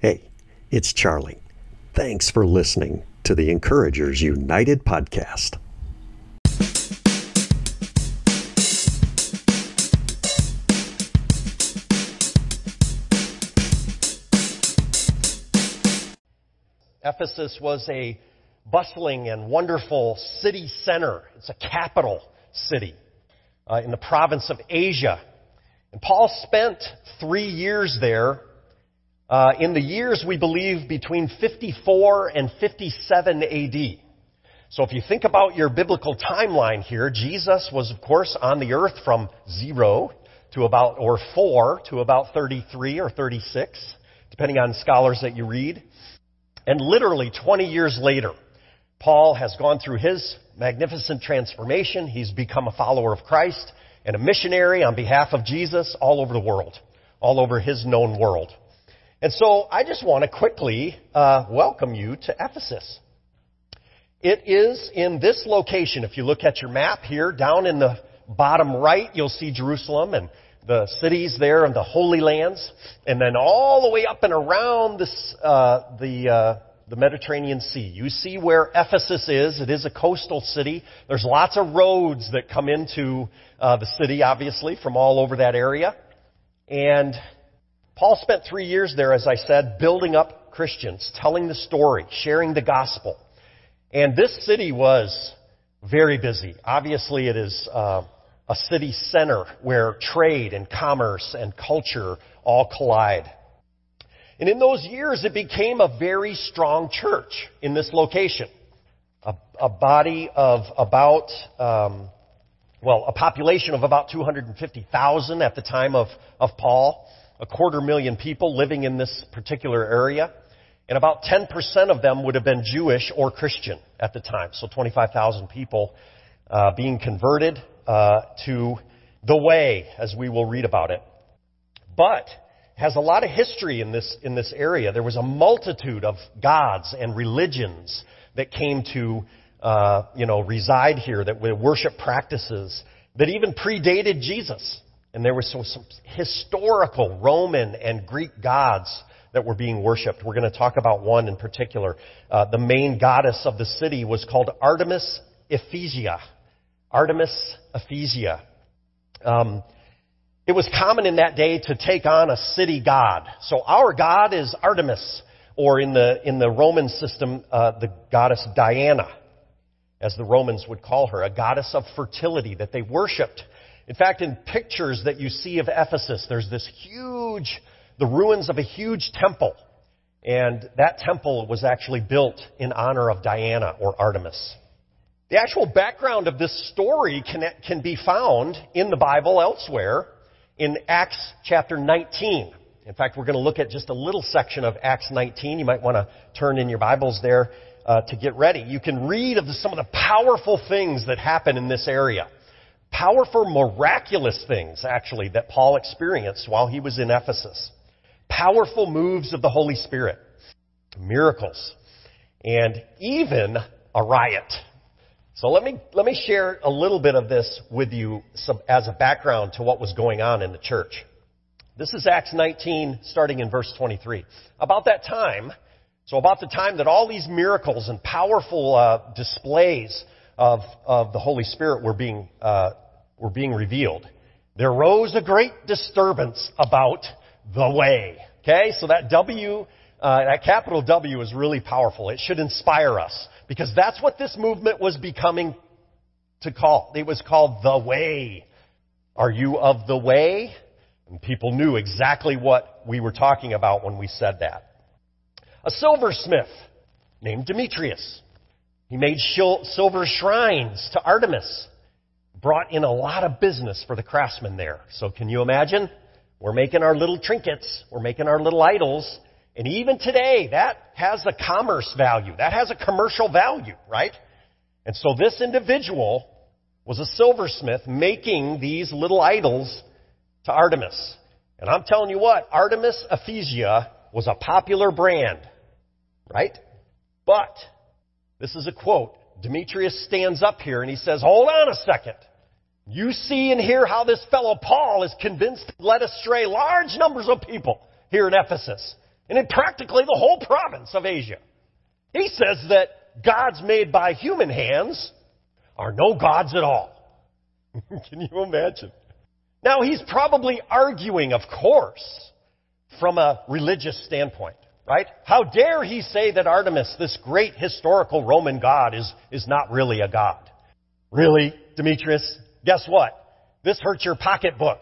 Hey, it's Charlie. Thanks for listening to the Encouragers United podcast. Ephesus was a bustling and wonderful city center. It's a capital city uh, in the province of Asia. And Paul spent three years there. Uh, in the years, we believe, between 54 and 57 AD. So if you think about your biblical timeline here, Jesus was, of course, on the earth from zero to about, or four to about 33 or 36, depending on scholars that you read. And literally 20 years later, Paul has gone through his magnificent transformation. He's become a follower of Christ and a missionary on behalf of Jesus all over the world, all over his known world. And so I just want to quickly uh, welcome you to Ephesus. It is in this location. If you look at your map here, down in the bottom right, you'll see Jerusalem and the cities there and the Holy Lands, and then all the way up and around this, uh, the uh, the Mediterranean Sea. You see where Ephesus is. It is a coastal city. There's lots of roads that come into uh, the city, obviously, from all over that area. And Paul spent three years there, as I said, building up Christians, telling the story, sharing the gospel. And this city was very busy. Obviously, it is uh, a city center where trade and commerce and culture all collide. And in those years, it became a very strong church in this location. A, a body of about, um, well, a population of about 250,000 at the time of, of Paul, a quarter million people living in this particular area. And about 10% of them would have been Jewish or Christian at the time. So 25,000 people uh, being converted uh, to the way, as we will read about it. But has a lot of history in this, in this area. There was a multitude of gods and religions that came to, uh, you know, reside here, that worship practices that even predated Jesus. And there were some, some historical Roman and Greek gods that were being worshipped. We're going to talk about one in particular. Uh, the main goddess of the city was called Artemis Ephesia. Artemis Ephesia. Um, it was common in that day to take on a city god. So our god is Artemis, or in the, in the Roman system, uh, the goddess Diana, as the Romans would call her, a goddess of fertility that they worshipped. In fact, in pictures that you see of Ephesus, there's this huge, the ruins of a huge temple. And that temple was actually built in honor of Diana or Artemis. The actual background of this story can, can be found in the Bible elsewhere in Acts chapter 19. In fact, we're going to look at just a little section of Acts 19. You might want to turn in your Bibles there uh, to get ready. You can read of the, some of the powerful things that happen in this area. Powerful, miraculous things, actually, that Paul experienced while he was in Ephesus. Powerful moves of the Holy Spirit. Miracles. And even a riot. So let me, let me share a little bit of this with you as a background to what was going on in the church. This is Acts 19, starting in verse 23. About that time, so about the time that all these miracles and powerful uh, displays of, of the Holy Spirit were being, uh, were being revealed, there rose a great disturbance about the way. Okay, so that W, uh, that capital W is really powerful. It should inspire us. Because that's what this movement was becoming to call. It was called the way. Are you of the way? And people knew exactly what we were talking about when we said that. A silversmith named Demetrius. He made silver shrines to Artemis. Brought in a lot of business for the craftsmen there. So can you imagine? We're making our little trinkets. We're making our little idols. And even today, that has a commerce value. That has a commercial value, right? And so this individual was a silversmith making these little idols to Artemis. And I'm telling you what, Artemis Ephesia was a popular brand, right? But, this is a quote. Demetrius stands up here and he says, hold on a second. You see and hear how this fellow Paul is convinced to let astray large numbers of people here in Ephesus. and in practically the whole province of Asia. He says that gods made by human hands are no gods at all. Can you imagine? Now he's probably arguing, of course, from a religious standpoint, right? How dare he say that Artemis, this great historical Roman god, is, is not really a god? Really, Demetrius? Guess what? This hurts your pocketbook.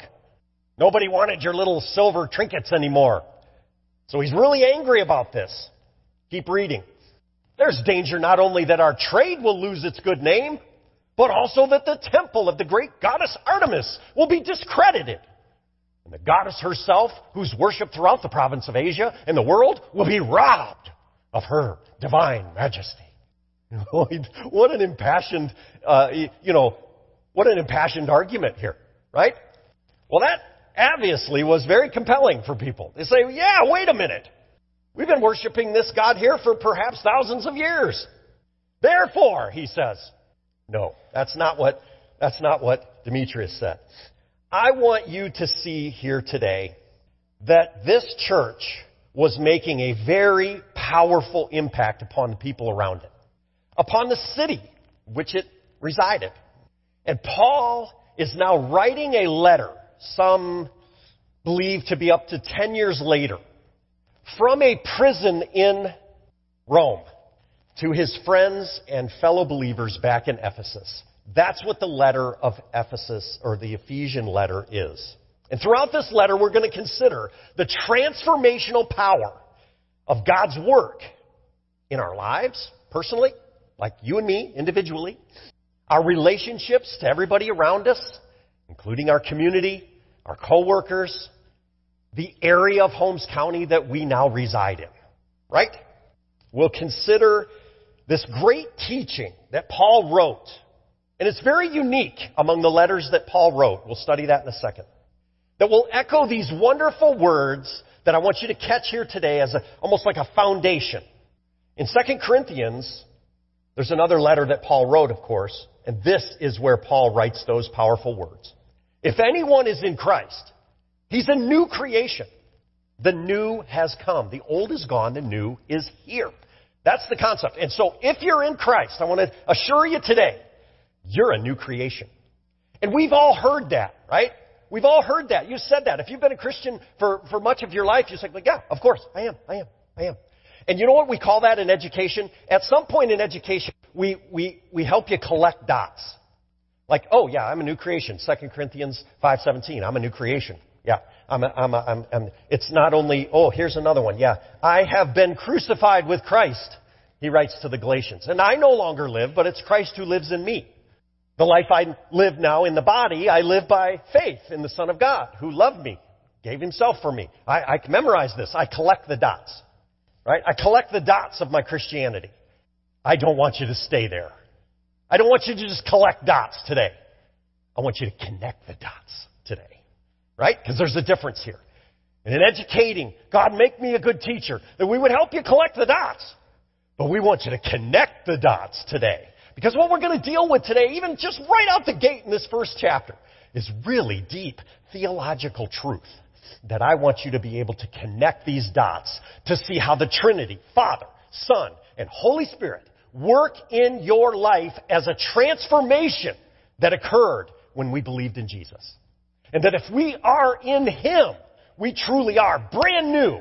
Nobody wanted your little silver trinkets anymore. So he's really angry about this. Keep reading. There's danger not only that our trade will lose its good name, but also that the temple of the great goddess Artemis will be discredited. And the goddess herself, who's worshipped throughout the province of Asia and the world, will be robbed of her divine majesty. what an impassioned, uh, you know, what an impassioned argument here, right? Well, that obviously was very compelling for people. They say, yeah, wait a minute. We've been worshiping this God here for perhaps thousands of years. Therefore, he says, no, that's not what, that's not what Demetrius said. I want you to see here today that this church was making a very powerful impact upon the people around it, upon the city which it resided. And Paul is now writing a letter some believe to be up to 10 years later, from a prison in Rome to his friends and fellow believers back in Ephesus. That's what the letter of Ephesus or the Ephesian letter is. And throughout this letter, we're going to consider the transformational power of God's work in our lives, personally, like you and me, individually, our relationships to everybody around us, including our community, our coworkers, the area of Holmes County that we now reside in. Right? We'll consider this great teaching that Paul wrote. And it's very unique among the letters that Paul wrote. We'll study that in a second. That will echo these wonderful words that I want you to catch here today as a, almost like a foundation. In 2 Corinthians, there's another letter that Paul wrote, of course, and this is where Paul writes those powerful words. If anyone is in Christ, he's a new creation. The new has come. The old is gone. The new is here. That's the concept. And so if you're in Christ, I want to assure you today, you're a new creation. And we've all heard that, right? We've all heard that. You said that. If you've been a Christian for, for much of your life, you say, like, yeah, of course, I am, I am, I am. And you know what we call that in education? At some point in education, we, we, we help you collect dots. Like, oh yeah, I'm a new creation. 2 Corinthians 5.17, I'm a new creation. Yeah, I'm, a, I'm, a, I'm, I'm, it's not only, oh, here's another one. Yeah, I have been crucified with Christ, he writes to the Galatians. And I no longer live, but it's Christ who lives in me. The life I live now in the body, I live by faith in the Son of God, who loved me, gave himself for me. I, I memorize this. I collect the dots. Right? I collect the dots of my Christianity. I don't want you to stay there. I don't want you to just collect dots today. I want you to connect the dots today. Right? Because there's a difference here. And in educating, God, make me a good teacher, that we would help you collect the dots. But we want you to connect the dots today. Because what we're going to deal with today, even just right out the gate in this first chapter, is really deep theological truth that I want you to be able to connect these dots to see how the Trinity, Father, Son, and Holy Spirit work in your life as a transformation that occurred when we believed in Jesus. And that if we are in Him, we truly are brand new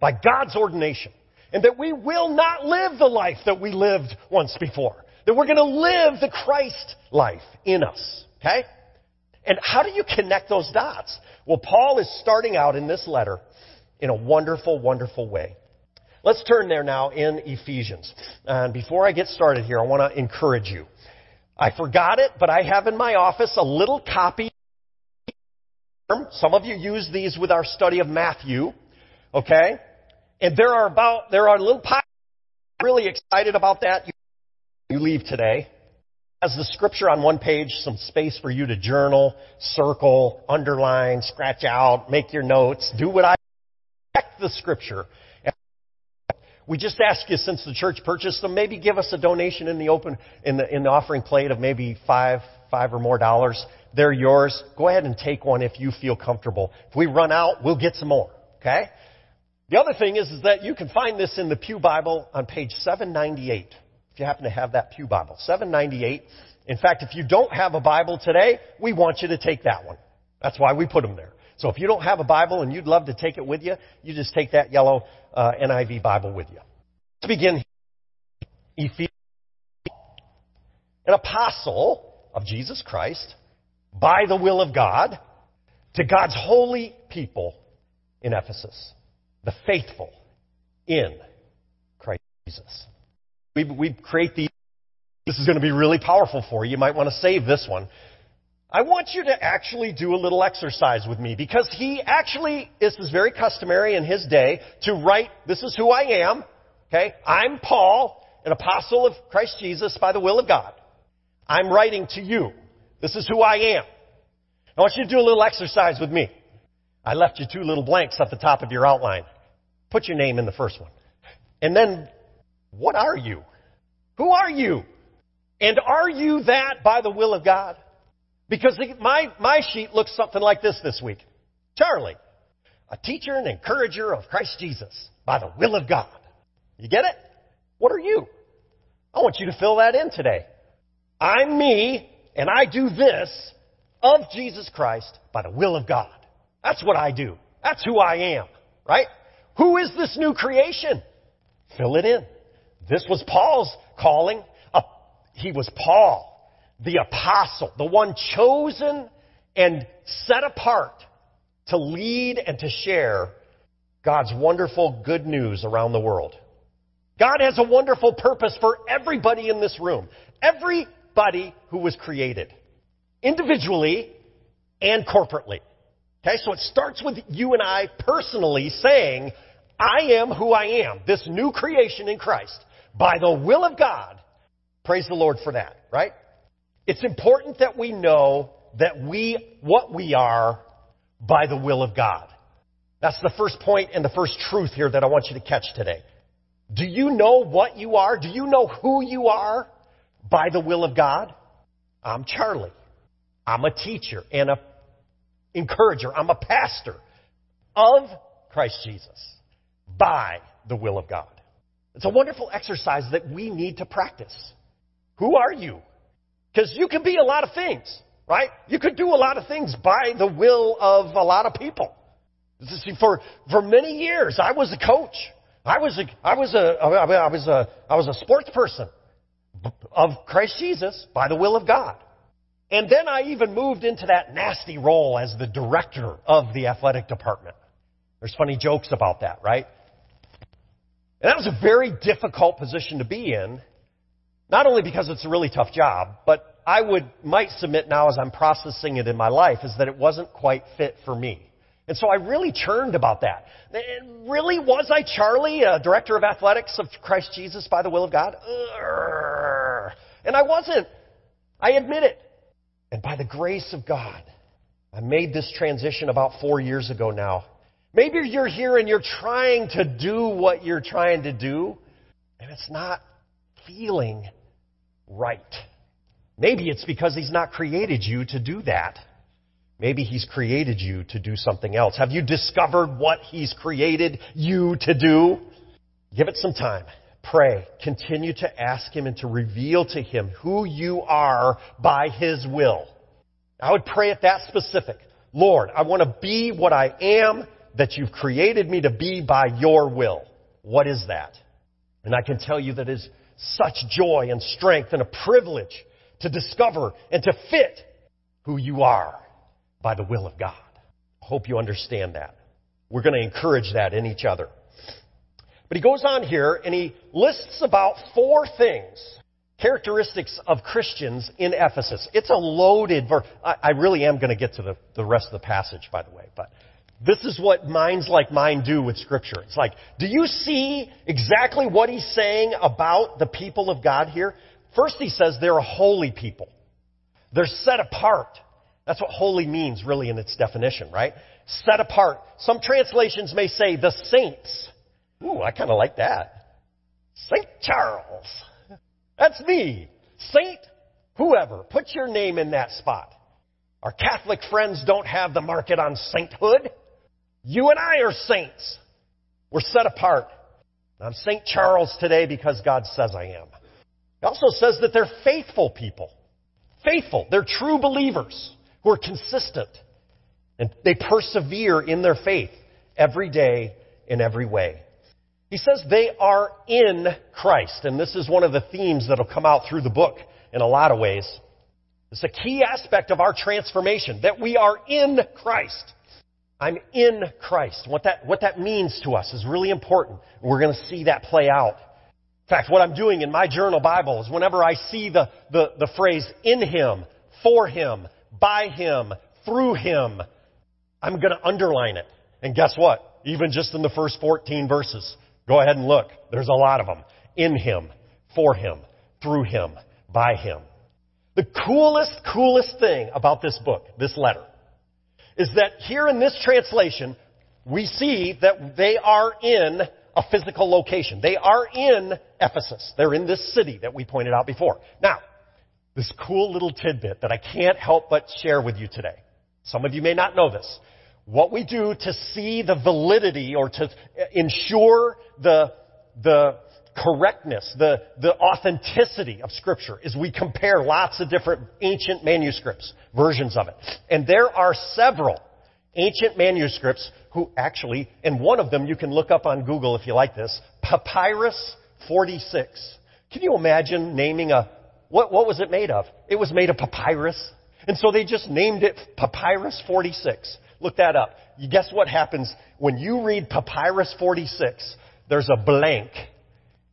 by God's ordination. And that we will not live the life that we lived once before. That we're going to live the Christ life in us. Okay? And how do you connect those dots? Well, Paul is starting out in this letter in a wonderful, wonderful way. Let's turn there now in Ephesians. And before I get started here, I want to encourage you. I forgot it, but I have in my office a little copy. Some of you use these with our study of Matthew. Okay? And there are about, there are little pockets. Really excited about that. You leave today. Has the scripture on one page, some space for you to journal, circle, underline, scratch out, make your notes, do what I check the scripture we just ask you, since the church purchased them, maybe give us a donation in the open, in the, in the offering plate of maybe five, five or more dollars. They're yours. Go ahead and take one if you feel comfortable. If we run out, we'll get some more. Okay? The other thing is, is that you can find this in the Pew Bible on page 798. If you happen to have that Pew Bible, 798. In fact, if you don't have a Bible today, we want you to take that one. That's why we put them there. So if you don't have a Bible and you'd love to take it with you, you just take that yellow uh, NIV Bible with you. Let's begin. Ephesians, an apostle of Jesus Christ, by the will of God, to God's holy people in Ephesus, the faithful in Christ Jesus. We, we create these. This is going to be really powerful for you. You might want to save this one. I want you to actually do a little exercise with me because he actually, this is very customary in his day to write, this is who I am. Okay. I'm Paul, an apostle of Christ Jesus by the will of God. I'm writing to you. This is who I am. I want you to do a little exercise with me. I left you two little blanks at the top of your outline. Put your name in the first one. And then, what are you? Who are you? And are you that by the will of God? Because my, my sheet looks something like this this week. Charlie, a teacher and encourager of Christ Jesus by the will of God. You get it? What are you? I want you to fill that in today. I'm me, and I do this of Jesus Christ by the will of God. That's what I do. That's who I am, right? Who is this new creation? Fill it in. This was Paul's calling. He was Paul, the apostle, the one chosen and set apart to lead and to share God's wonderful good news around the world. God has a wonderful purpose for everybody in this room. Everybody who was created. Individually and corporately. Okay, so it starts with you and I personally saying, I am who I am, this new creation in Christ, by the will of God. Praise the Lord for that, right? It's important that we know that we, what we are by the will of God. That's the first point and the first truth here that I want you to catch today. Do you know what you are? Do you know who you are by the will of God? I'm Charlie. I'm a teacher and a encourager. I'm a pastor of Christ Jesus by the will of God. It's a wonderful exercise that we need to practice. Who are you? Because you can be a lot of things, right? You could do a lot of things by the will of a lot of people. See, For, for many years, I was a coach. I was a, I was a, I was a, I was a sports person of Christ Jesus by the will of God. And then I even moved into that nasty role as the director of the athletic department. There's funny jokes about that, right? And that was a very difficult position to be in, not only because it's a really tough job, but I would, might submit now as I'm processing it in my life is that it wasn't quite fit for me. And so I really churned about that. And really, was I Charlie, a director of athletics of Christ Jesus by the will of God? And I wasn't. I admit it. And by the grace of God, I made this transition about four years ago now. Maybe you're here and you're trying to do what you're trying to do, and it's not feeling right. Maybe it's because He's not created you to do that. Maybe He's created you to do something else. Have you discovered what He's created you to do? Give it some time. Pray. Continue to ask Him and to reveal to Him who you are by His will. I would pray it that specific. Lord, I want to be what I am that you've created me to be by your will. What is that? And I can tell you that is such joy and strength and a privilege to discover and to fit who you are by the will of God. I hope you understand that. We're going to encourage that in each other. But he goes on here and he lists about four things, characteristics of Christians in Ephesus. It's a loaded verse. I, I really am going to get to the, the rest of the passage, by the way, but this is what minds like mine do with Scripture. It's like, do you see exactly what he's saying about the people of God here? First, he says they're a holy people. They're set apart. That's what holy means, really, in its definition, right? Set apart. Some translations may say the saints. Ooh, I kind of like that. St. Charles. That's me. Saint whoever. Put your name in that spot. Our Catholic friends don't have the market on sainthood. You and I are saints. We're set apart. I'm St. Charles today because God says I am. He also says that they're faithful people. Faithful. They're true believers who are consistent. And they persevere in their faith every day in every way. He says they are in Christ. And this is one of the themes that'll come out through the book in a lot of ways. It's a key aspect of our transformation that we are in Christ. I'm in Christ. What that, what that means to us is really important. We're going to see that play out. In fact, what I'm doing in my journal Bible is whenever I see the, the, the phrase in Him, for Him, by Him, through Him, I'm going to underline it. And guess what? Even just in the first 14 verses, go ahead and look. There's a lot of them. In Him, for Him, through Him, by Him. The coolest, coolest thing about this book, this letter, is that here in this translation, we see that they are in a physical location. They are in Ephesus. They're in this city that we pointed out before. Now, this cool little tidbit that I can't help but share with you today. Some of you may not know this. What we do to see the validity or to ensure the, the correctness, the, the authenticity of Scripture is we compare lots of different ancient manuscripts, versions of it. And there are several ancient manuscripts who actually, and one of them you can look up on Google if you like this, Papyrus 46. Can you imagine naming a, what, what was it made of? It was made of papyrus. And so they just named it Papyrus 46. Look that up. You guess what happens when you read Papyrus 46? There's a blank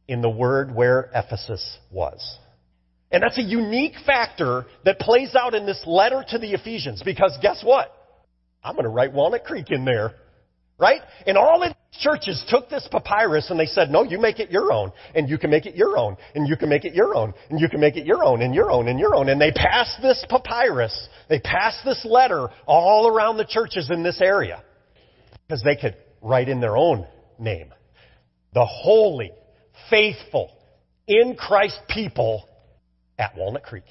in the word where Ephesus was. And that's a unique factor that plays out in this letter to the Ephesians because guess what? I'm going to write Walnut Creek in there. Right? And all the churches took this papyrus and they said, no, you make it your own. And you can make it your own. And you can make it your own. And you can make it your own and your own and your own. And they passed this papyrus. They passed this letter all around the churches in this area. Because they could write in their own name. The holy, faithful, in Christ people at Walnut Creek.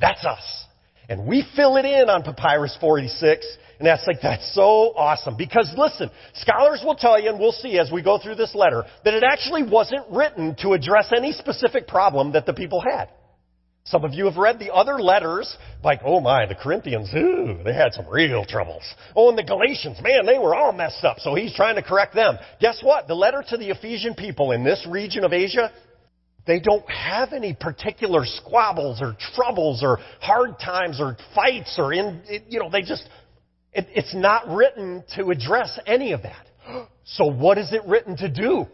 That's us. And we fill it in on Papyrus 46, and that's like, that's so awesome. Because listen, scholars will tell you, and we'll see as we go through this letter, that it actually wasn't written to address any specific problem that the people had. Some of you have read the other letters, like, oh my, the Corinthians, ooh, they had some real troubles. Oh, and the Galatians, man, they were all messed up, so he's trying to correct them. Guess what? The letter to the Ephesian people in this region of Asia, they don't have any particular squabbles or troubles or hard times or fights or in, you know, they just, it, it's not written to address any of that. So what is it written to do?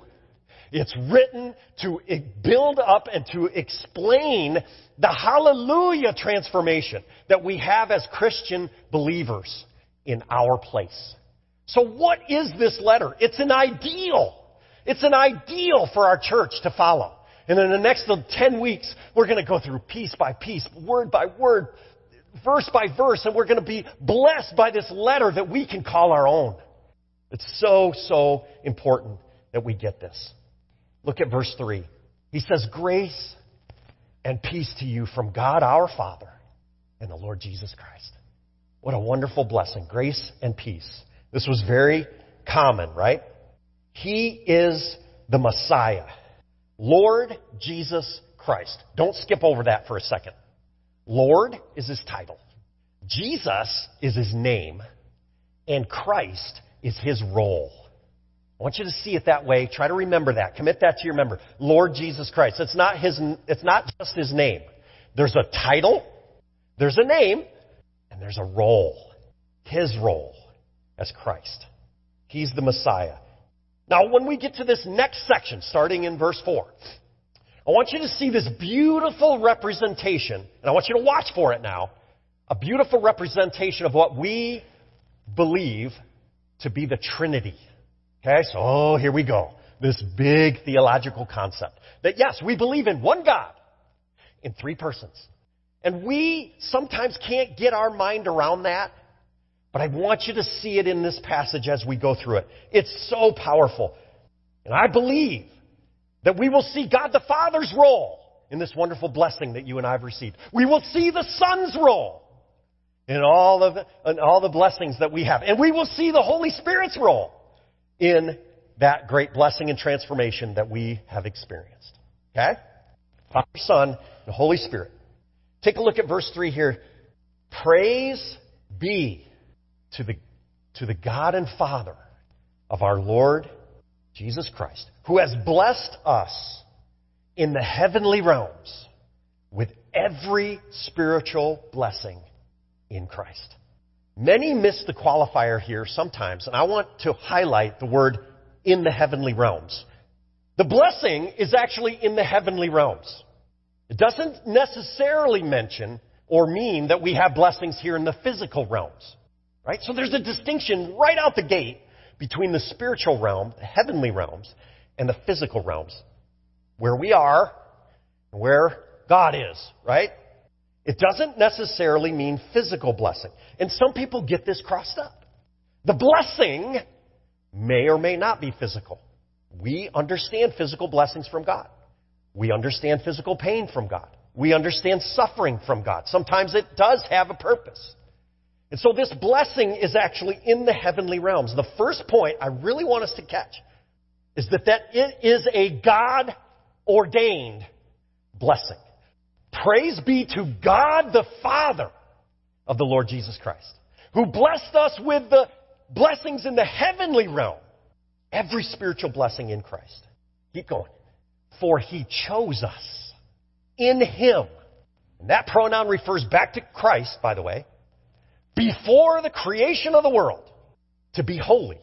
It's written to build up and to explain the hallelujah transformation that we have as Christian believers in our place. So what is this letter? It's an ideal. It's an ideal for our church to follow. And in the next 10 weeks, we're going to go through piece by piece, word by word, verse by verse, and we're going to be blessed by this letter that we can call our own. It's so, so important that we get this. Look at verse 3. He says, Grace and peace to you from God our Father and the Lord Jesus Christ. What a wonderful blessing. Grace and peace. This was very common, right? He is the Messiah. Lord Jesus Christ. Don't skip over that for a second. Lord is his title. Jesus is his name. And Christ is his role. I want you to see it that way. Try to remember that. Commit that to your memory. Lord Jesus Christ. It's not his, it's not just his name. There's a title, there's a name, and there's a role. His role as Christ. He's the Messiah. Now, when we get to this next section, starting in verse 4, I want you to see this beautiful representation, and I want you to watch for it now, a beautiful representation of what we believe to be the Trinity. Okay, so here we go. This big theological concept. That yes, we believe in one God in three persons. And we sometimes can't get our mind around that, but I want you to see it in this passage as we go through it. It's so powerful. And I believe that we will see God the Father's role in this wonderful blessing that you and I have received. We will see the Son's role in all of the, in all the blessings that we have. And we will see the Holy Spirit's role in that great blessing and transformation that we have experienced. Okay? Father, Son, and Holy Spirit. Take a look at verse 3 here. Praise be to the, to the God and Father of our Lord Jesus Christ, who has blessed us in the heavenly realms with every spiritual blessing in Christ. Many miss the qualifier here sometimes, and I want to highlight the word in the heavenly realms. The blessing is actually in the heavenly realms. It doesn't necessarily mention or mean that we have blessings here in the physical realms. Right? So there's a distinction right out the gate between the spiritual realm, the heavenly realms, and the physical realms. Where we are and where God is, right? It doesn't necessarily mean physical blessing. And some people get this crossed up. The blessing may or may not be physical. We understand physical blessings from God. We understand physical pain from God. We understand suffering from God. Sometimes it does have a purpose. And so this blessing is actually in the heavenly realms. The first point I really want us to catch is that, that it is a God ordained blessing. Praise be to God the Father of the Lord Jesus Christ, who blessed us with the blessings in the heavenly realm. Every spiritual blessing in Christ. Keep going. For he chose us in him. And that pronoun refers back to Christ, by the way, before the creation of the world to be holy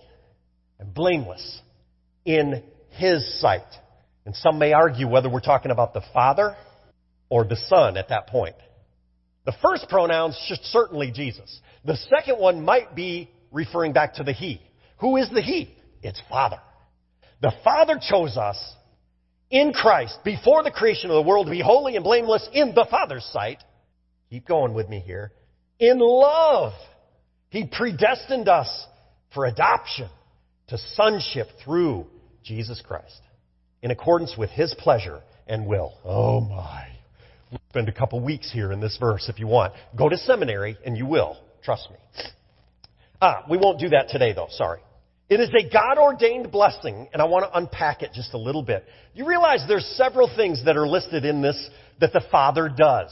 and blameless in his sight. And some may argue whether we're talking about the Father or the Son at that point. The first pronouns should certainly Jesus. The second one might be referring back to the He. Who is the He? It's Father. The Father chose us in Christ before the creation of the world to be holy and blameless in the Father's sight. Keep going with me here. In love, He predestined us for adoption to sonship through Jesus Christ in accordance with His pleasure and will. Oh my. We'll spend a couple weeks here in this verse if you want. Go to seminary and you will. Trust me. Ah, we won't do that today though. Sorry. It is a God ordained blessing, and I want to unpack it just a little bit. You realize there's several things that are listed in this that the Father does.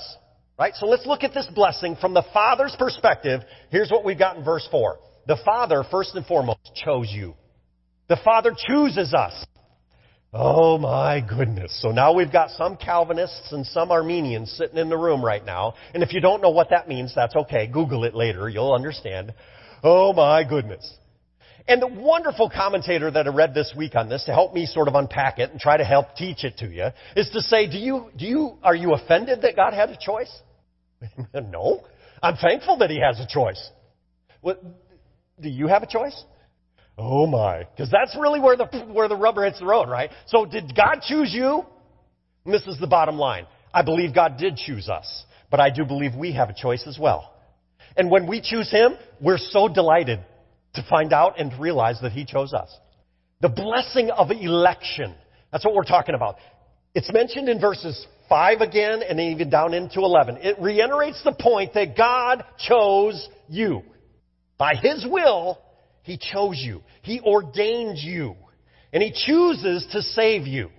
Right? So let's look at this blessing from the Father's perspective. Here's what we've got in verse 4. The Father, first and foremost, chose you. The Father chooses us. Oh my goodness. So now we've got some Calvinists and some Arminians sitting in the room right now. And if you don't know what that means, that's okay. Google it later. You'll understand. Oh my goodness. And the wonderful commentator that I read this week on this to help me sort of unpack it and try to help teach it to you is to say, do you, do you, are you offended that God had a choice? no. I'm thankful that He has a choice. What, do you have a choice? Oh my. Because that's really where the, where the rubber hits the road, right? So did God choose you? And this is the bottom line. I believe God did choose us, but I do believe we have a choice as well. And when we choose Him, we're so delighted to find out and realize that He chose us. The blessing of election. That's what we're talking about. It's mentioned in verses 5 again and even down into 11. It reiterates the point that God chose you. By His will, he chose you. He ordained you. And He chooses to save you.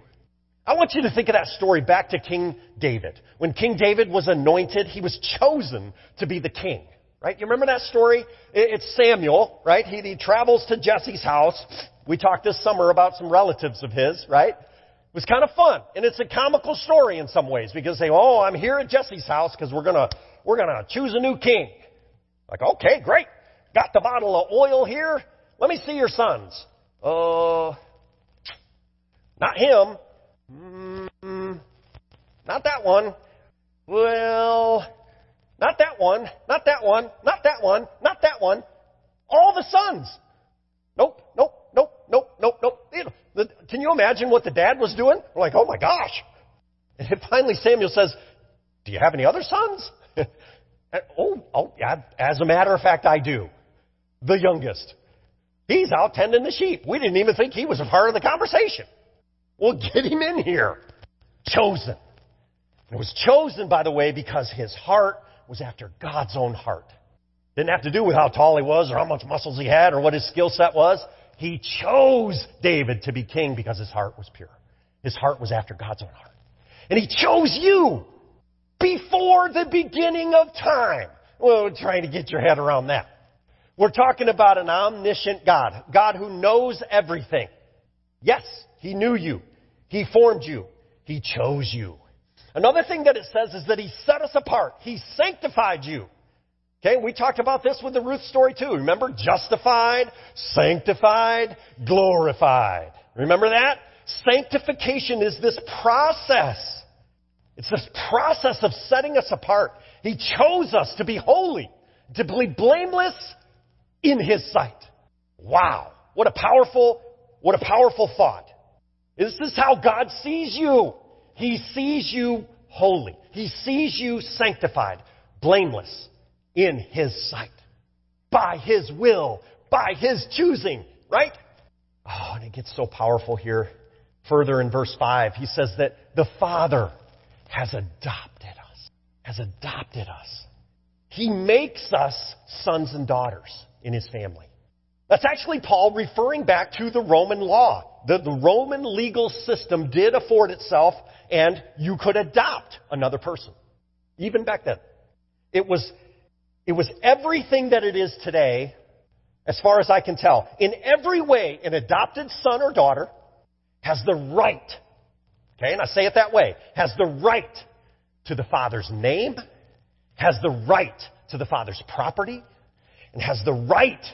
I want you to think of that story back to King David. When King David was anointed, he was chosen to be the king. Right? You remember that story? It's Samuel, right? He, he travels to Jesse's house. We talked this summer about some relatives of his, right? It was kind of fun. And it's a comical story in some ways because they, say, oh, I'm here at Jesse's house because we're gonna, we're gonna choose a new king. Like, okay, great. Got the bottle of oil here. Let me see your sons. Uh, not him. Mm, not that one. Well, not that one. Not that one. Not that one. Not that one. All the sons. Nope, nope, nope, nope, nope, nope. Can you imagine what the dad was doing? We're like, oh my gosh. And finally Samuel says, do you have any other sons? oh, oh, yeah, as a matter of fact, I do the youngest. He's out tending the sheep. We didn't even think he was a part of the conversation. Well, get him in here. Chosen. It was chosen, by the way, because his heart was after God's own heart. Didn't have to do with how tall he was or how much muscles he had or what his skill set was. He chose David to be king because his heart was pure. His heart was after God's own heart. And he chose you before the beginning of time. Well, trying to get your head around that. We're talking about an omniscient God, God who knows everything. Yes, He knew you. He formed you. He chose you. Another thing that it says is that He set us apart. He sanctified you. Okay, we talked about this with the Ruth story too. Remember? Justified, sanctified, glorified. Remember that? Sanctification is this process. It's this process of setting us apart. He chose us to be holy, to be blameless in His sight. Wow. What a powerful, what a powerful thought. This is how God sees you. He sees you holy. He sees you sanctified, blameless in His sight. By His will, by His choosing, right? Oh, and it gets so powerful here. Further in verse 5, he says that the Father has adopted us, has adopted us. He makes us sons and daughters in His family. That's actually Paul referring back to the Roman law. The, the Roman legal system did afford itself, and you could adopt another person. Even back then. It was it was everything that it is today, as far as I can tell. In every way, an adopted son or daughter has the right, okay, and I say it that way, has the right to the father's name, has the right to the father's property, and has the right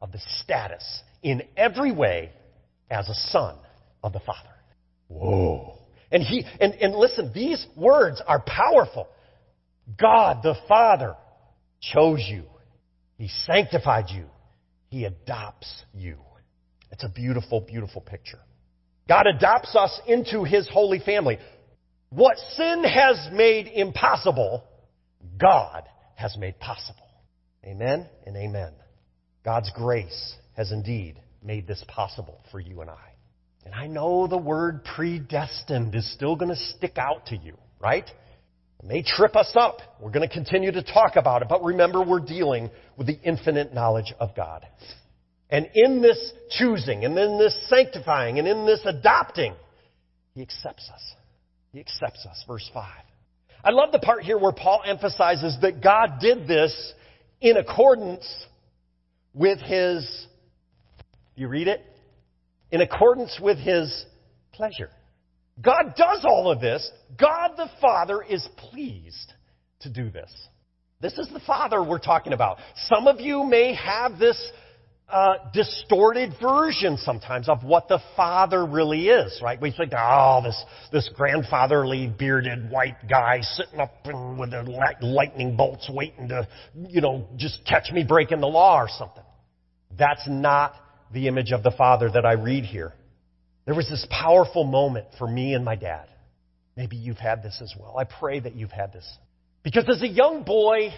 of the status in every way as a son of the father. Whoa. And he, and, and listen, these words are powerful. God the Father chose you. He sanctified you. He adopts you. It's a beautiful, beautiful picture. God adopts us into His holy family. What sin has made impossible, God has made possible. Amen and amen. God's grace has indeed made this possible for you and I. And I know the word predestined is still going to stick out to you, right? It may trip us up. We're going to continue to talk about it, but remember we're dealing with the infinite knowledge of God. And in this choosing, and in this sanctifying, and in this adopting, He accepts us. He accepts us. Verse 5. I love the part here where Paul emphasizes that God did this in accordance with His, you read it? In accordance with His pleasure. God does all of this. God the Father is pleased to do this. This is the Father we're talking about. Some of you may have this uh, distorted version sometimes of what the Father really is, right? We think, oh, this, this grandfatherly bearded white guy sitting up with the lightning bolts waiting to, you know, just catch me breaking the law or something. That's not the image of the Father that I read here. There was this powerful moment for me and my dad. Maybe you've had this as well. I pray that you've had this. Because as a young boy,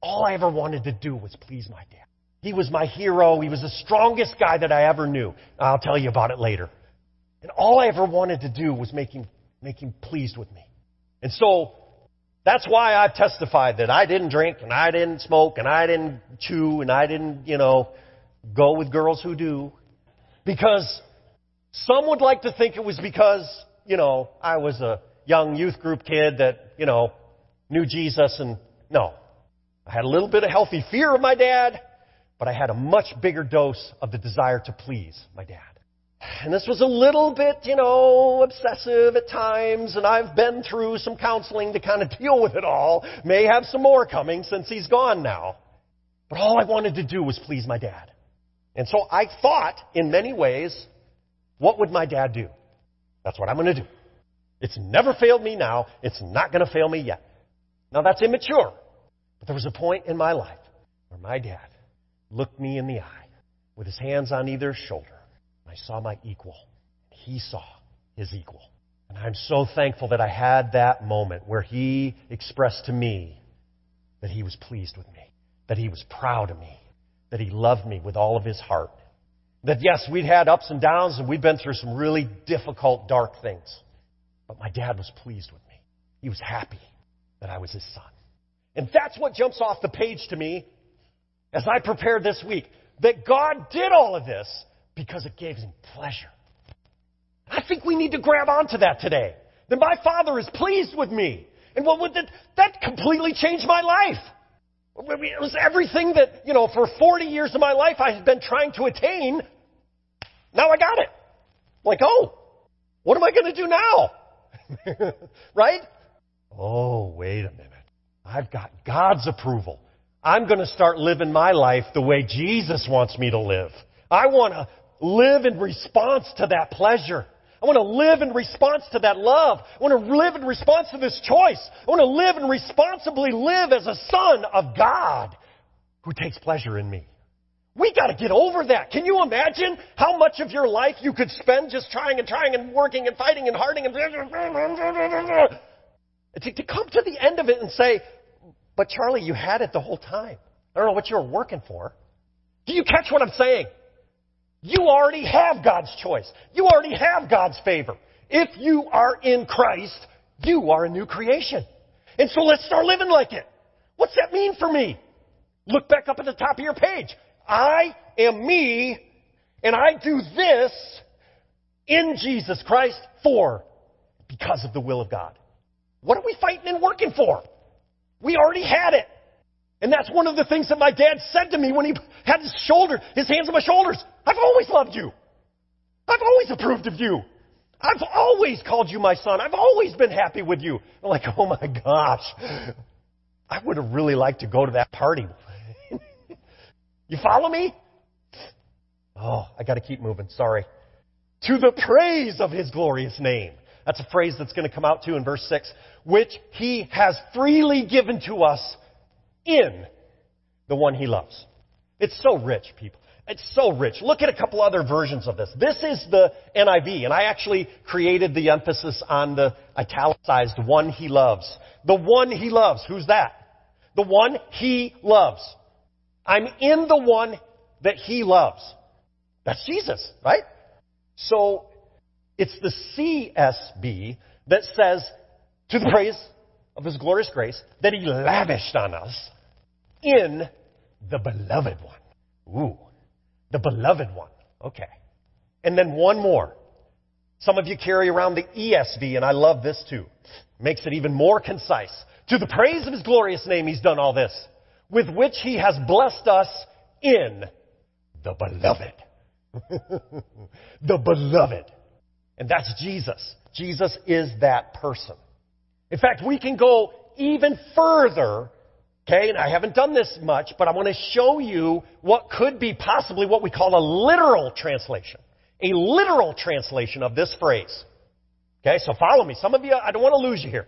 all I ever wanted to do was please my dad. He was my hero. He was the strongest guy that I ever knew. I'll tell you about it later. And all I ever wanted to do was make him, make him pleased with me. And so, that's why I've testified that I didn't drink and I didn't smoke and I didn't chew and I didn't, you know, go with girls who do. Because some would like to think it was because, you know, I was a young youth group kid that, you know, knew Jesus and no. I had a little bit of healthy fear of my dad, but I had a much bigger dose of the desire to please my dad. And this was a little bit, you know, obsessive at times, and I've been through some counseling to kind of deal with it all. May have some more coming since he's gone now. But all I wanted to do was please my dad. And so I thought, in many ways, what would my dad do? That's what I'm going to do. It's never failed me now. It's not going to fail me yet. Now that's immature. But there was a point in my life where my dad looked me in the eye with his hands on either shoulder. I saw my equal. He saw his equal. And I'm so thankful that I had that moment where he expressed to me that he was pleased with me, that he was proud of me, that he loved me with all of his heart, that yes, we'd had ups and downs and we'd been through some really difficult, dark things. But my dad was pleased with me. He was happy that I was his son. And that's what jumps off the page to me as I prepared this week. That God did all of this because it gave him pleasure. I think we need to grab onto that today. That my Father is pleased with me. And what would that, that completely changed my life. It was everything that, you know, for 40 years of my life I had been trying to attain. Now I got it. Like, oh, what am I going to do now? right? Oh, wait a minute. I've got God's approval. I'm going to start living my life the way Jesus wants me to live. I want to live in response to that pleasure. I want to live in response to that love. I want to live in response to this choice. I want to live and responsibly live as a son of God who takes pleasure in me. We got to get over that. Can you imagine how much of your life you could spend just trying and trying and working and fighting and harding and to, to come to the end of it and say, but Charlie, you had it the whole time. I don't know what you were working for. Do you catch what I'm saying? You already have God's choice. You already have God's favor. If you are in Christ, you are a new creation. And so let's start living like it. What's that mean for me? Look back up at the top of your page. I am me, and I do this in Jesus Christ for, because of the will of God. What are we fighting and working for? We already had it. And that's one of the things that my dad said to me when he had his shoulder, his hands on my shoulders. I've always loved you. I've always approved of you. I've always called you my son. I've always been happy with you. I'm like, oh my gosh. I would have really liked to go to that party. you follow me? Oh, I gotta keep moving. Sorry. To the praise of his glorious name. That's a phrase that's going to come out too in verse 6. Which he has freely given to us in the one he loves. It's so rich, people. It's so rich. Look at a couple other versions of this. This is the NIV, and I actually created the emphasis on the italicized one he loves. The one he loves. Who's that? The one he loves. I'm in the one that he loves. That's Jesus, right? So it's the CSB that says, to the praise of his glorious grace, that he lavished on us in the beloved one. Ooh, the beloved one. Okay. And then one more. Some of you carry around the ESV, and I love this too. Makes it even more concise. To the praise of his glorious name, he's done all this, with which he has blessed us in the beloved. the beloved. And that's Jesus. Jesus is that person. In fact, we can go even further Okay, and I haven't done this much, but I want to show you what could be possibly what we call a literal translation. A literal translation of this phrase. Okay, so follow me. Some of you, I don't want to lose you here.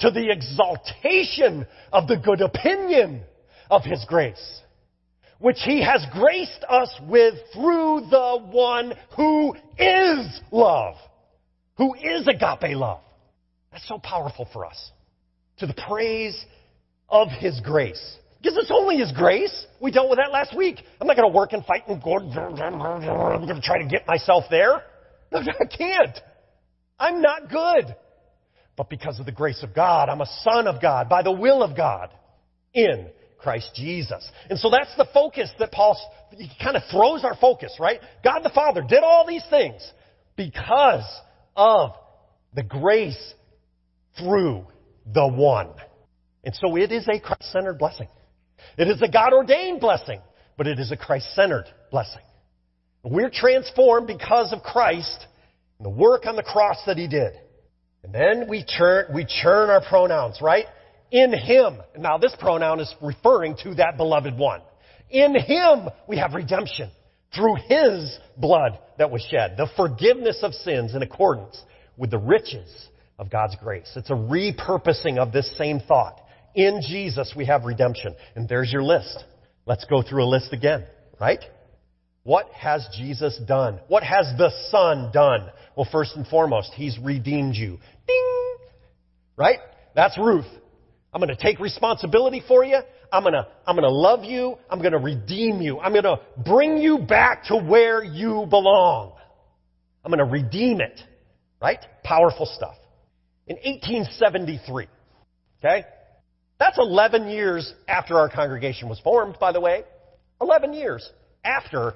To the exaltation of the good opinion of His grace, which He has graced us with through the one who is love, who is agape love. That's so powerful for us. To the praise of His grace. Because it's only His grace. We dealt with that last week. I'm not going to work and fight and go, I'm going to try to get myself there. No, I can't. I'm not good. But because of the grace of God, I'm a son of God by the will of God in Christ Jesus. And so that's the focus that Paul he kind of throws our focus, right? God the Father did all these things because of the grace through the one. And so it is a Christ centered blessing. It is a God ordained blessing, but it is a Christ centered blessing. We're transformed because of Christ and the work on the cross that He did. And then we turn, we churn our pronouns, right? In Him. Now this pronoun is referring to that beloved one. In Him we have redemption through His blood that was shed, the forgiveness of sins in accordance with the riches of God's grace. It's a repurposing of this same thought. In Jesus, we have redemption. And there's your list. Let's go through a list again, right? What has Jesus done? What has the Son done? Well, first and foremost, He's redeemed you. Ding! Right? That's Ruth. I'm going to take responsibility for you. I'm going to, I'm going to love you. I'm going to redeem you. I'm going to bring you back to where you belong. I'm going to redeem it. Right? Powerful stuff. In 1873, okay? That's 11 years after our congregation was formed, by the way. 11 years after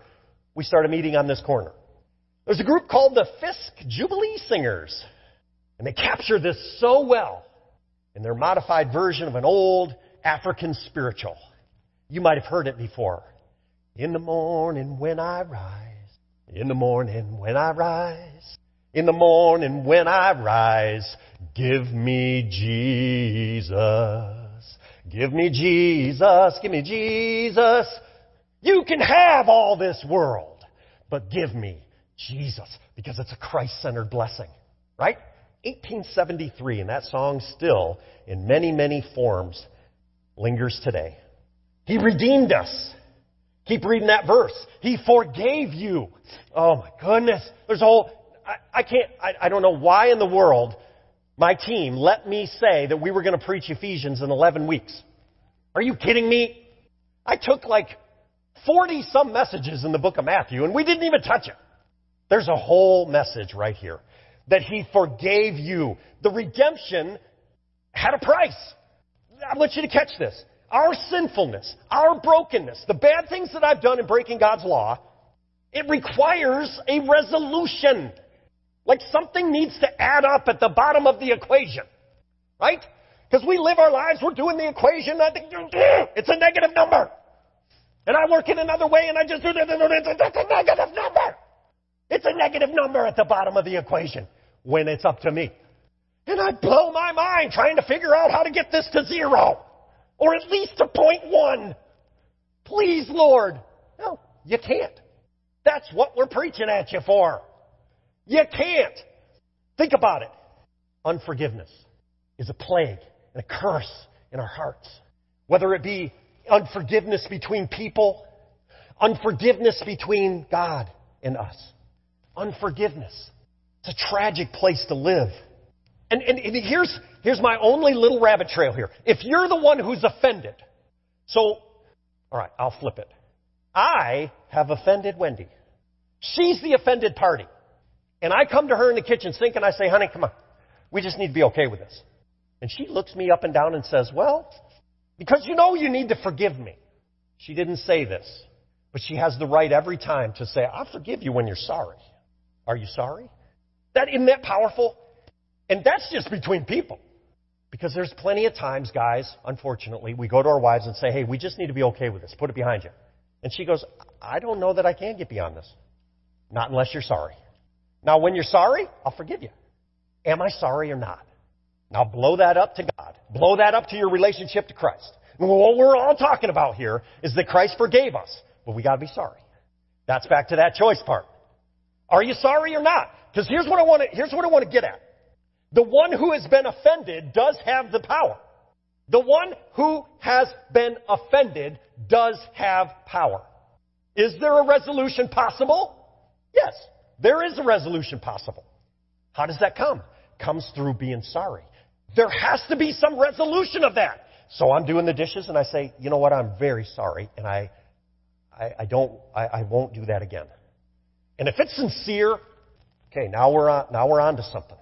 we started meeting on this corner. There's a group called the Fisk Jubilee Singers, and they capture this so well in their modified version of an old African spiritual. You might have heard it before. In the morning when I rise, in the morning when I rise, in the morning when I rise, give me Jesus. Give me Jesus. Give me Jesus. You can have all this world, but give me Jesus because it's a Christ-centered blessing, right? 1873, and that song still, in many, many forms, lingers today. He redeemed us. Keep reading that verse. He forgave you. Oh my goodness. There's a whole, I, I can't, I, I don't know why in the world my team let me say that we were going to preach Ephesians in 11 weeks. Are you kidding me? I took like 40 some messages in the book of Matthew and we didn't even touch it. There's a whole message right here that he forgave you. The redemption had a price. I want you to catch this. Our sinfulness, our brokenness, the bad things that I've done in breaking God's law, it requires a resolution. Like something needs to add up at the bottom of the equation. Right? Because we live our lives, we're doing the equation, I think it's a negative number. And I work in another way and I just do it, it's a negative number. It's a negative number at the bottom of the equation when it's up to me. And I blow my mind trying to figure out how to get this to zero. Or at least to point one. Please, Lord. No, you can't. That's what we're preaching at you for. You can't. Think about it. Unforgiveness is a plague and a curse in our hearts. Whether it be unforgiveness between people, unforgiveness between God and us. Unforgiveness. It's a tragic place to live. And, and, and, here's, here's my only little rabbit trail here. If you're the one who's offended, so, alright, I'll flip it. I have offended Wendy. She's the offended party. And I come to her in the kitchen sink and I say, honey, come on. We just need to be okay with this. And she looks me up and down and says, well, because you know you need to forgive me. She didn't say this, but she has the right every time to say, I'll forgive you when you're sorry. Are you sorry? That isn't that powerful? And that's just between people. Because there's plenty of times, guys, unfortunately, we go to our wives and say, hey, we just need to be okay with this. Put it behind you. And she goes, I don't know that I can get beyond this. Not unless you're sorry. Now, when you're sorry, I'll forgive you. Am I sorry or not? Now blow that up to God. Blow that up to your relationship to Christ. And what we're all talking about here is that Christ forgave us, but we gotta be sorry. That's back to that choice part. Are you sorry or not? Because here's what I want to, here's what I want to get at. The one who has been offended does have the power. The one who has been offended does have power. Is there a resolution possible? Yes, there is a resolution possible. How does that come? Comes through being sorry. There has to be some resolution of that. So I'm doing the dishes and I say, you know what, I'm very sorry and I, I, I don't, I, I won't do that again. And if it's sincere, okay, now we're on, now we're on to something.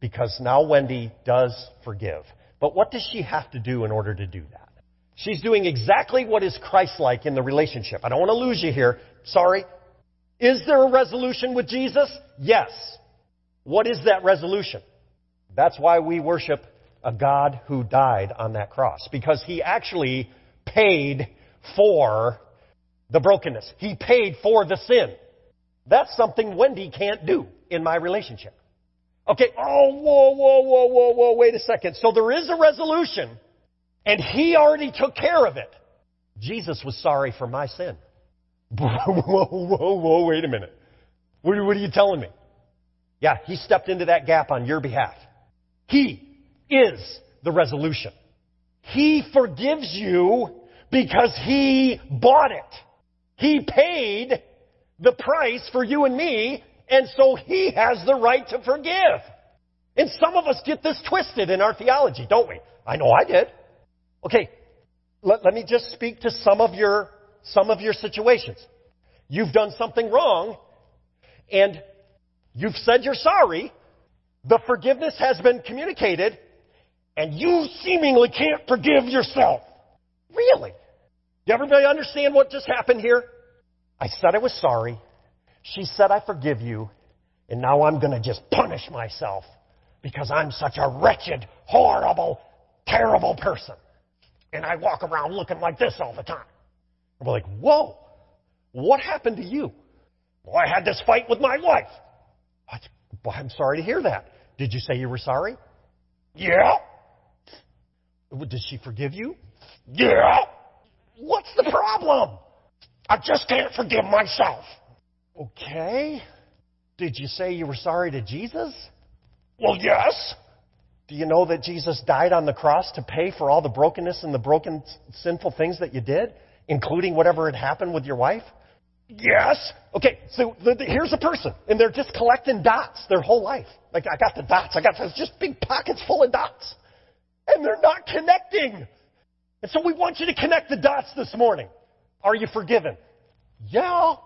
Because now Wendy does forgive. But what does she have to do in order to do that? She's doing exactly what is Christ-like in the relationship. I don't want to lose you here. Sorry. Is there a resolution with Jesus? Yes. What is that resolution? That's why we worship a God who died on that cross. Because he actually paid for the brokenness. He paid for the sin. That's something Wendy can't do in my relationship. Okay, oh, whoa, whoa, whoa, whoa, whoa, wait a second. So there is a resolution, and he already took care of it. Jesus was sorry for my sin. whoa, whoa, whoa, wait a minute. What, what are you telling me? Yeah, he stepped into that gap on your behalf. He is the resolution. He forgives you because He bought it. He paid the price for you and me, and so He has the right to forgive. And some of us get this twisted in our theology, don't we? I know I did. Okay, let, let me just speak to some of your, some of your situations. You've done something wrong, and you've said you're sorry, the forgiveness has been communicated, and you seemingly can't forgive yourself. Really? Do everybody understand what just happened here? I said I was sorry. She said I forgive you. And now I'm going to just punish myself because I'm such a wretched, horrible, terrible person. And I walk around looking like this all the time. We're like, whoa, what happened to you? Well, I had this fight with my wife. Well, I'm sorry to hear that. Did you say you were sorry? Yeah. Did she forgive you? Yeah. What's the problem? I just can't forgive myself. Okay. Did you say you were sorry to Jesus? Well, yes. Do you know that Jesus died on the cross to pay for all the brokenness and the broken, sinful things that you did, including whatever had happened with your wife? Yes. Okay, so the, the, here's a person, and they're just collecting dots their whole life. Like, I got the dots. I got those just big pockets full of dots. And they're not connecting. And so we want you to connect the dots this morning. Are you forgiven? Yeah.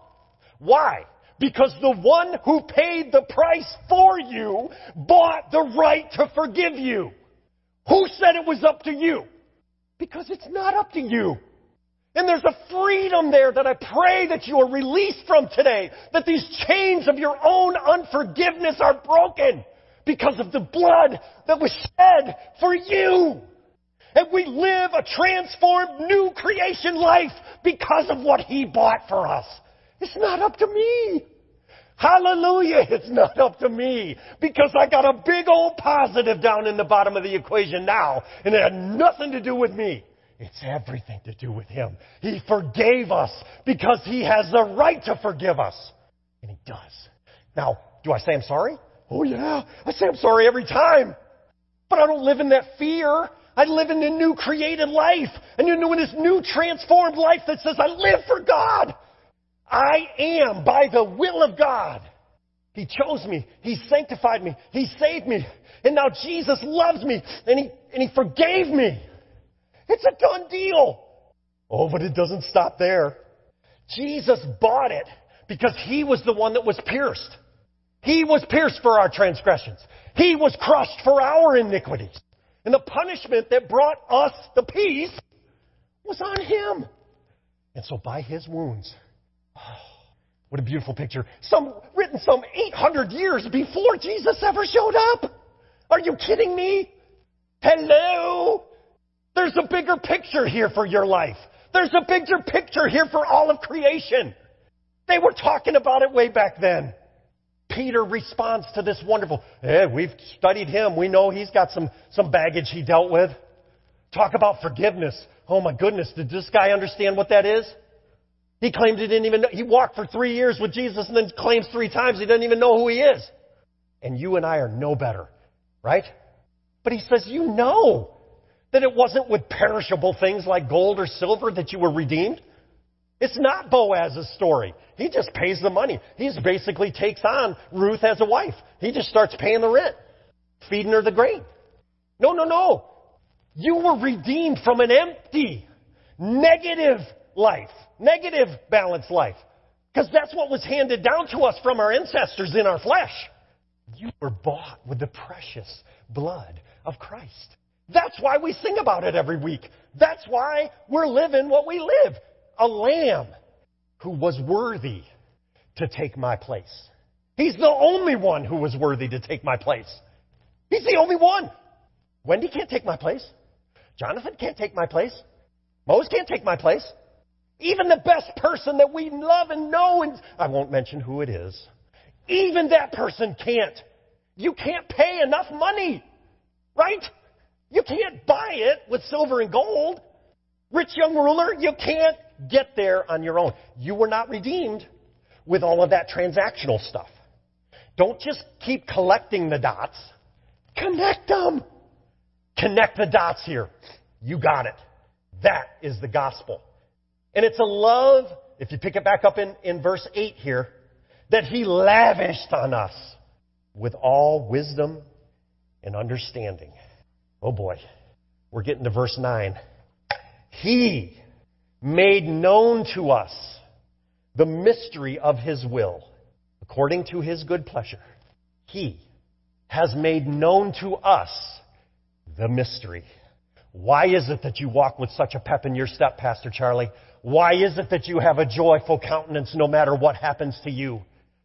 Why? Because the one who paid the price for you bought the right to forgive you. Who said it was up to you? Because it's not up to you. And there's a freedom there that I pray that you are released from today. That these chains of your own unforgiveness are broken because of the blood that was shed for you. And we live a transformed new creation life because of what He bought for us. It's not up to me. Hallelujah, it's not up to me because I got a big old positive down in the bottom of the equation now and it had nothing to do with me. It's everything to do with Him. He forgave us because He has the right to forgive us. And He does. Now, do I say I'm sorry? Oh yeah, I say I'm sorry every time. But I don't live in that fear. I live in a new created life. And you know in this new transformed life that says I live for God. I am by the will of God. He chose me. He sanctified me. He saved me. And now Jesus loves me and he, and he forgave me. It's a done deal. Oh, but it doesn't stop there. Jesus bought it because he was the one that was pierced. He was pierced for our transgressions. He was crushed for our iniquities. And the punishment that brought us the peace was on him. And so by his wounds, oh, what a beautiful picture. Some written some 800 years before Jesus ever showed up. Are you kidding me? Hello? There's a bigger picture here for your life. There's a bigger picture here for all of creation. They were talking about it way back then. Peter responds to this wonderful, hey, we've studied him. We know he's got some, some baggage he dealt with. Talk about forgiveness. Oh my goodness, did this guy understand what that is? He claimed he didn't even know. He walked for three years with Jesus and then claims three times he doesn't even know who he is. And you and I are no better, right? But he says, you know that it wasn't with perishable things like gold or silver that you were redeemed. It's not Boaz's story. He just pays the money. He basically takes on Ruth as a wife. He just starts paying the rent, feeding her the grain. No, no, no. You were redeemed from an empty, negative life, negative balanced life. Because that's what was handed down to us from our ancestors in our flesh. You were bought with the precious blood of Christ. That's why we sing about it every week. That's why we're living what we live. A lamb who was worthy to take my place. He's the only one who was worthy to take my place. He's the only one. Wendy can't take my place. Jonathan can't take my place. Mose can't take my place. Even the best person that we love and know, and I won't mention who it is, even that person can't. You can't pay enough money, right? You can't buy it with silver and gold. Rich young ruler, you can't get there on your own. You were not redeemed with all of that transactional stuff. Don't just keep collecting the dots. Connect them. Connect the dots here. You got it. That is the gospel. And it's a love, if you pick it back up in, in verse 8 here, that he lavished on us with all wisdom and understanding. Oh boy. We're getting to verse 9. He made known to us the mystery of His will, according to His good pleasure. He has made known to us the mystery. Why is it that you walk with such a pep in your step, Pastor Charlie? Why is it that you have a joyful countenance no matter what happens to you?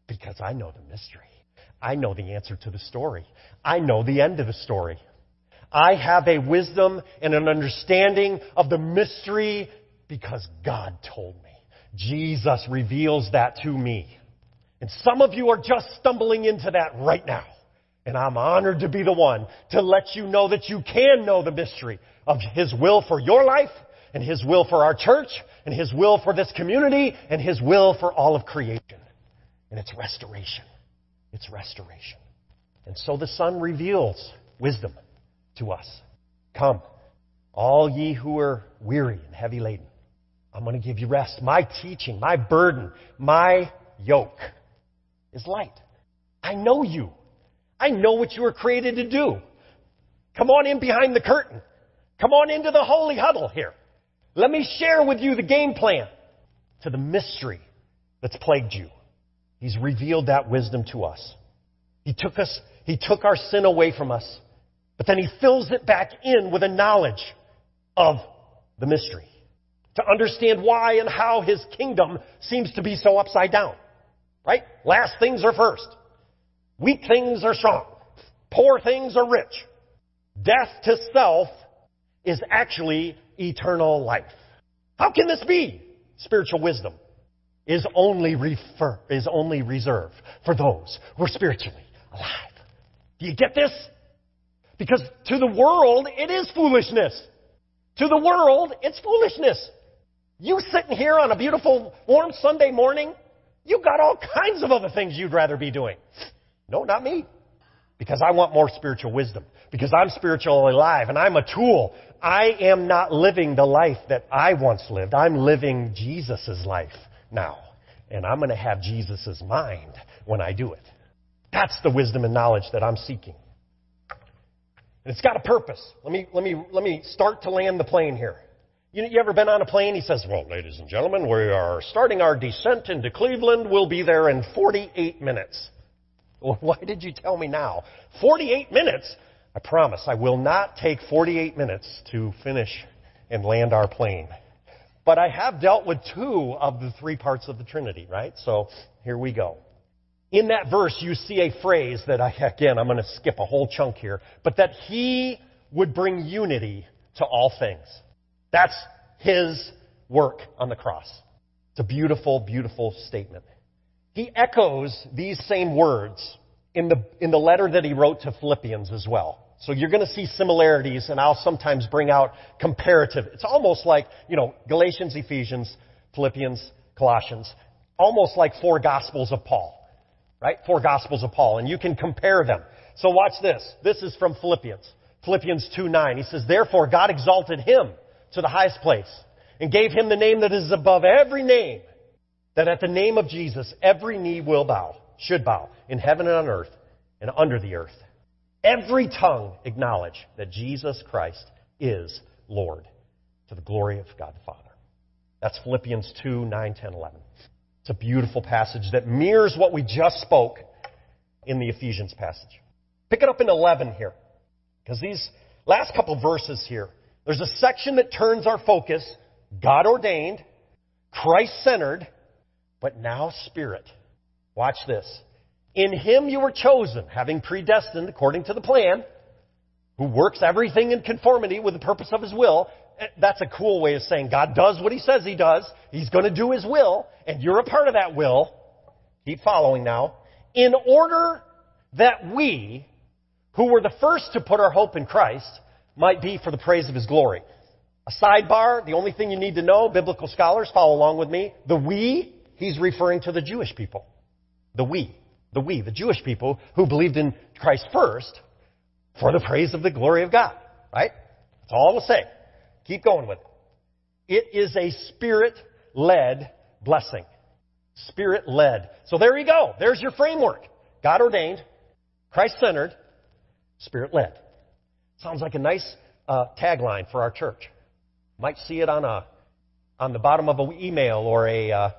Because I know the mystery. I know the answer to the story. I know the end of the story. I have a wisdom and an understanding of the mystery because God told me. Jesus reveals that to me. And some of you are just stumbling into that right now. And I'm honored to be the one to let you know that you can know the mystery of His will for your life and His will for our church and His will for this community and His will for all of creation. And it's restoration. It's restoration. And so the Son reveals wisdom to us. Come, all ye who are weary and heavy laden. I'm going to give you rest. My teaching, my burden, my yoke is light. I know you. I know what you were created to do. Come on in behind the curtain. Come on into the holy huddle here. Let me share with you the game plan to the mystery that's plagued you. He's revealed that wisdom to us. He took us, He took our sin away from us, but then He fills it back in with a knowledge of the mystery. To understand why and how His kingdom seems to be so upside down. Right? Last things are first. Weak things are strong. Poor things are rich. Death to self is actually eternal life. How can this be? Spiritual wisdom is only refer, is only reserved for those who are spiritually alive. Do you get this? Because to the world, it is foolishness. To the world, it's foolishness. You sitting here on a beautiful, warm Sunday morning, you got all kinds of other things you'd rather be doing. No, not me. Because I want more spiritual wisdom. Because I'm spiritually alive and I'm a tool. I am not living the life that I once lived. I'm living Jesus' life now. And I'm going to have Jesus' mind when I do it. That's the wisdom and knowledge that I'm seeking. And it's got a purpose. Let me, let me, let me start to land the plane here. You, you ever been on a plane? He says, well, ladies and gentlemen, we are starting our descent into Cleveland. We'll be there in 48 minutes. Well, why did you tell me now? 48 minutes? I promise I will not take 48 minutes to finish and land our plane. But I have dealt with two of the three parts of the Trinity, right? So here we go. In that verse, you see a phrase that I, again, I'm going to skip a whole chunk here, but that he would bring unity to all things. That's his work on the cross. It's a beautiful, beautiful statement. He echoes these same words in the, in the letter that he wrote to Philippians as well. So you're going to see similarities, and I'll sometimes bring out comparative. It's almost like, you know, Galatians, Ephesians, Philippians, Colossians, almost like four Gospels of Paul, right? Four Gospels of Paul, and you can compare them. So watch this. This is from Philippians. Philippians 2 9. He says, Therefore God exalted him to the highest place and gave him the name that is above every name that at the name of Jesus, every knee will bow, should bow, in heaven and on earth and under the earth. Every tongue acknowledge that Jesus Christ is Lord to the glory of God the Father. That's Philippians 2, 9, 10, 11. It's a beautiful passage that mirrors what we just spoke in the Ephesians passage. Pick it up in 11 here. Because these last couple verses here, there's a section that turns our focus God ordained, Christ centered, but now spirit. Watch this. In him you were chosen, having predestined according to the plan, who works everything in conformity with the purpose of his will. Eh, that's a cool way of saying God does what he says he does. He's going to do his will, and you're a part of that will. Keep following now. In order that we, who were the first to put our hope in Christ, might be for the praise of his glory. A sidebar, the only thing you need to know, biblical scholars, follow along with me. The we he's referring to the Jewish people. The we. The we, the Jewish people who believed in Christ first for the praise of the glory of God. Right? That's all I will say. Keep going with it. It is a spirit led blessing. Spirit led. So there you go. There's your framework. God ordained, Christ centered, spirit led. Sounds like a nice uh, tagline for our church. Might see it on a on the bottom of an email or a uh,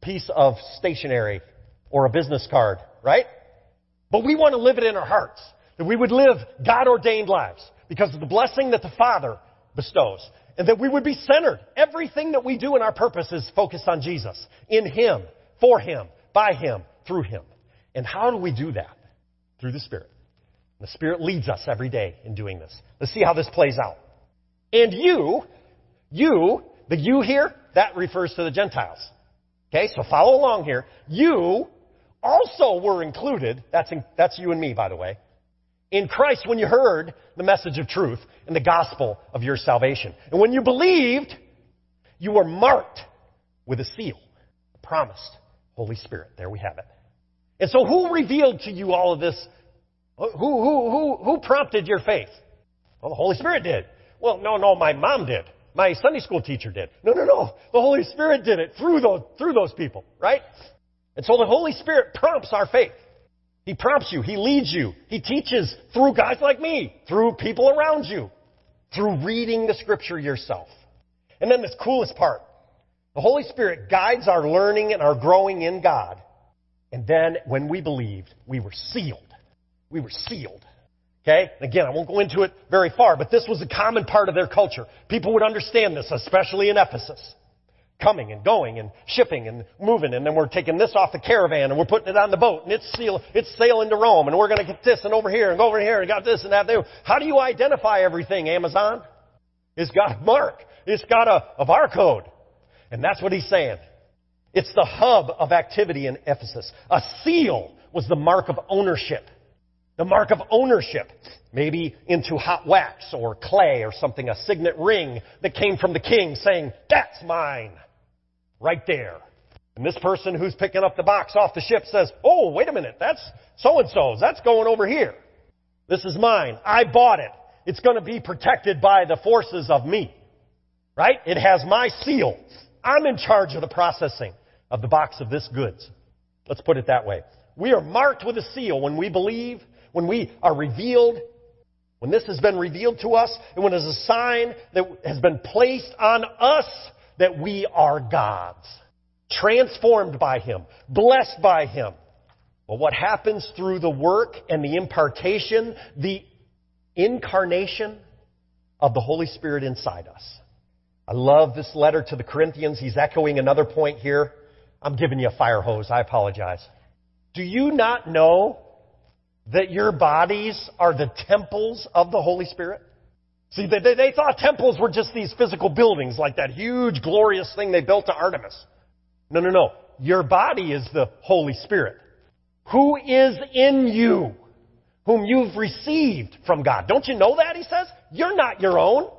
piece of stationery or a business card, right? But we want to live it in our hearts. That we would live God ordained lives because of the blessing that the Father bestows. And that we would be centered. Everything that we do in our purpose is focused on Jesus. In Him, for Him, by Him, through Him. And how do we do that? Through the Spirit. The Spirit leads us every day in doing this. Let's see how this plays out. And you, you, the you here, that refers to the Gentiles. Okay, so follow along here. You also were included, that's, in, that's you and me, by the way, in Christ when you heard the message of truth and the gospel of your salvation. And when you believed, you were marked with a seal, a promised Holy Spirit. There we have it. And so who revealed to you all of this? Who, who, who, who prompted your faith? Well, the Holy Spirit did. Well, no, no, my mom did. My Sunday school teacher did. No, no, no. The Holy Spirit did it through those, through those people, right? And so the Holy Spirit prompts our faith. He prompts you. He leads you. He teaches through guys like me, through people around you, through reading the scripture yourself. And then this coolest part. The Holy Spirit guides our learning and our growing in God. And then when we believed, we were sealed. We were sealed. Okay? Again, I won't go into it very far, but this was a common part of their culture. People would understand this, especially in Ephesus. Coming and going and shipping and moving, and then we're taking this off the caravan and we're putting it on the boat and it's seal, it's sailing to Rome and we're gonna get this and over here and go over here and got this and that. There. How do you identify everything, Amazon? It's got a mark. It's got a, a barcode. And that's what he's saying. It's the hub of activity in Ephesus. A seal was the mark of ownership. The mark of ownership. Maybe into hot wax or clay or something, a signet ring that came from the king saying, that's mine. Right there. And this person who's picking up the box off the ship says, oh, wait a minute, that's so and so's. That's going over here. This is mine. I bought it. It's going to be protected by the forces of me. Right? It has my seal. I'm in charge of the processing of the box of this goods. Let's put it that way. We are marked with a seal when we believe, when we are revealed, when this has been revealed to us, and when it is a sign that has been placed on us that we are God's. Transformed by Him, blessed by Him. But what happens through the work and the impartation, the incarnation of the Holy Spirit inside us? I love this letter to the Corinthians. He's echoing another point here. I'm giving you a fire hose. I apologize. Do you not know that your bodies are the temples of the Holy Spirit? See, they, they, they, thought temples were just these physical buildings, like that huge, glorious thing they built to Artemis. No, no, no. Your body is the Holy Spirit. Who is in you? Whom you've received from God. Don't you know that, he says? You're not your own.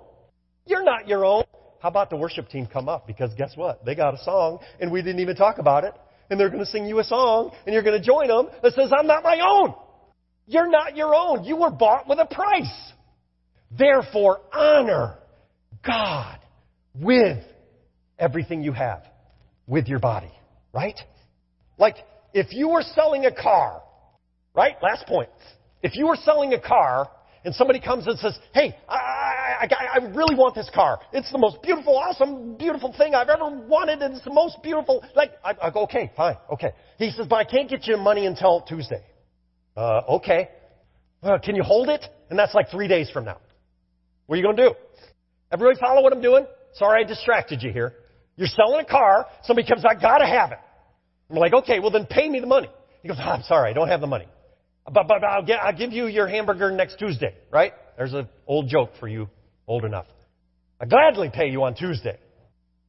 You're not your own. How about the worship team come up? Because guess what? They got a song, and we didn't even talk about it. And they're going to sing you a song, and you're going to join them that says, I'm not my own. You're not your own. You were bought with a price. Therefore, honor God with everything you have, with your body, right? Like, if you were selling a car, right? Last point. If you were selling a car and somebody comes and says, hey, I, I, I, really want this car. It's the most beautiful, awesome, beautiful thing I've ever wanted, and it's the most beautiful. Like, I, I go, okay, fine, okay. He says, but I can't get you money until Tuesday. Uh, okay. Can you hold it? And that's like three days from now. What are you going to do? Everybody follow what I'm doing? Sorry I distracted you here. You're selling a car. Somebody comes, I gotta have it. I'm like, okay, well then pay me the money. He goes, oh, I'm sorry, I don't have the money. But, but I'll, get, I'll give you your hamburger next Tuesday, right? There's an old joke for you, old enough. I gladly pay you on Tuesday.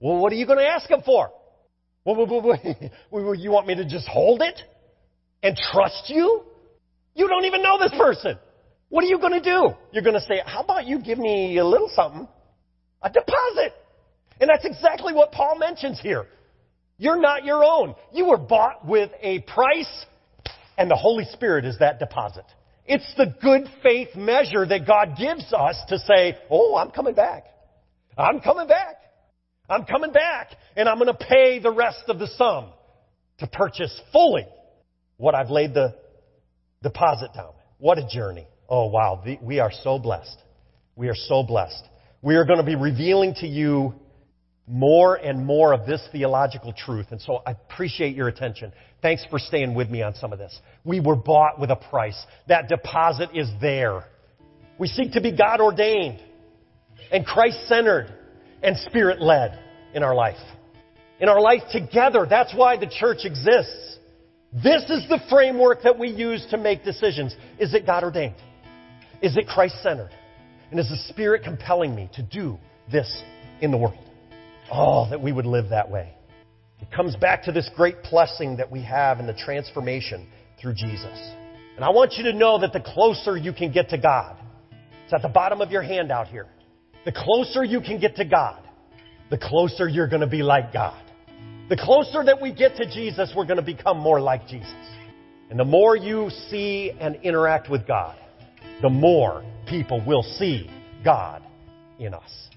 Well, what are you going to ask him for? Well, you want me to just hold it and trust you? You don't even know this person. What are you going to do? You're going to say, how about you give me a little something? A deposit. And that's exactly what Paul mentions here. You're not your own. You were bought with a price and the Holy Spirit is that deposit. It's the good faith measure that God gives us to say, oh, I'm coming back. I'm coming back. I'm coming back. And I'm going to pay the rest of the sum to purchase fully what I've laid the deposit down. What a journey. Oh, wow. We are so blessed. We are so blessed. We are going to be revealing to you more and more of this theological truth. And so I appreciate your attention. Thanks for staying with me on some of this. We were bought with a price. That deposit is there. We seek to be God ordained and Christ centered and spirit led in our life. In our life together. That's why the church exists. This is the framework that we use to make decisions. Is it God ordained? Is it Christ centered? And is the Spirit compelling me to do this in the world? Oh, that we would live that way. It comes back to this great blessing that we have in the transformation through Jesus. And I want you to know that the closer you can get to God, it's at the bottom of your handout here. The closer you can get to God, the closer you're going to be like God. The closer that we get to Jesus, we're going to become more like Jesus. And the more you see and interact with God, the more people will see God in us.